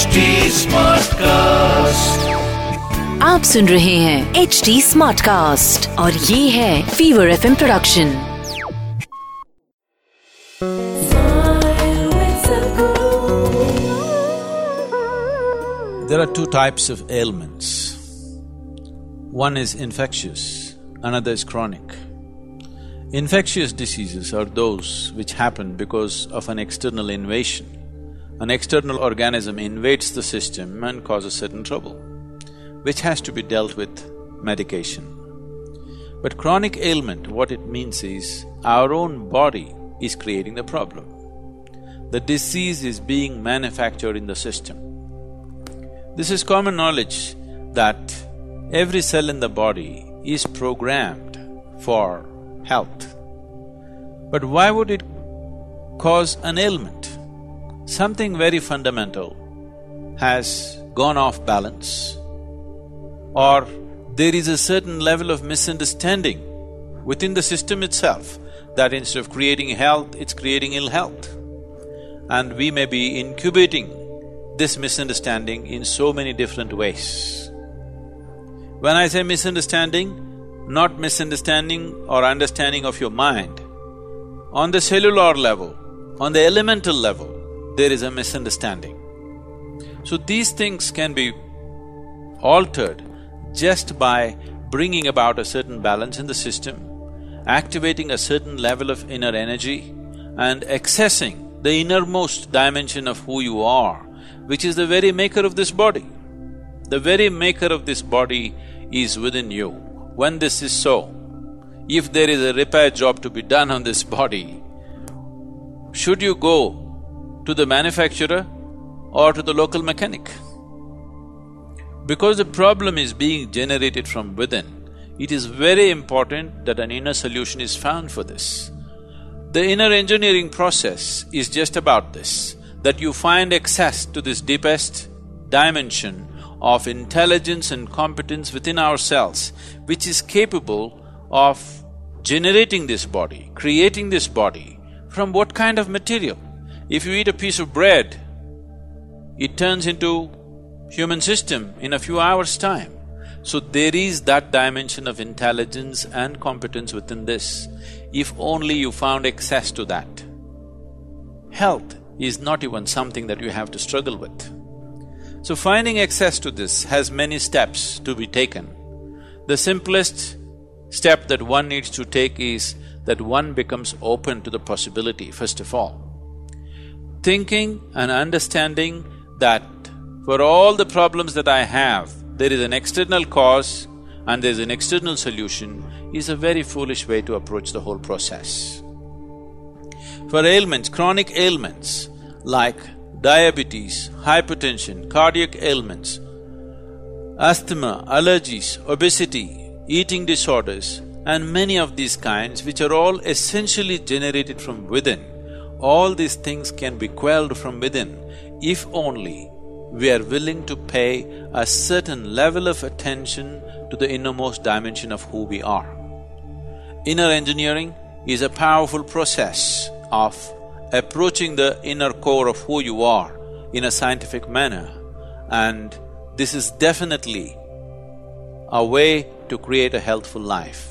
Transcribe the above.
HD Smartcast. आप सुन रहे हैं एच डी स्मार्ट कास्ट और ये है fever F production There are two types of ailments. One is infectious, another is chronic. Infectious diseases are those which happen because of an external invasion. an external organism invades the system and causes certain trouble, which has to be dealt with medication. But chronic ailment, what it means is, our own body is creating the problem. The disease is being manufactured in the system. This is common knowledge that every cell in the body is programmed for health. But why would it cause an ailment? Something very fundamental has gone off balance or there is a certain level of misunderstanding within the system itself that instead of creating health, it's creating ill health. And we may be incubating this misunderstanding in so many different ways. When I say misunderstanding, not misunderstanding or understanding of your mind, on the cellular level, on the elemental level, there is a misunderstanding. So these things can be altered just by bringing about a certain balance in the system, activating a certain level of inner energy and accessing the innermost dimension of who you are which is the very maker of this body. The very maker of this body is within you. When this is so, if there is a repair job to be done on this body, should you go to the manufacturer or to the local mechanic? Because the problem is being generated from within, it is very important that an inner solution is found for this. The inner engineering process is just about this that you find access to this deepest dimension of intelligence and competence within ourselves, which is capable of generating this body, creating this body from what kind of material? If you eat a piece of bread, it turns into human system in a few hours' time. So there is that dimension of intelligence and competence within this, if only you found access to that. Health is not even something that you have to struggle with. So finding access to this has many steps to be taken. The simplest step that one needs to take is that one becomes open to the possibility, first of all. Thinking and understanding that for all the problems that I have, there is an external cause and there is an external solution is a very foolish way to approach the whole process. For ailments, chronic ailments, like diabetes, hypertension, cardiac ailments, asthma, allergies, obesity, eating disorders, and many of these kinds which are all essentially generated from within, all these things can be quelled from within if only we are willing to pay a certain level of attention to the innermost dimension of who we are. Inner engineering is a powerful process of approaching the inner core of who you are in a scientific manner and this is definitely a way to create a healthful life.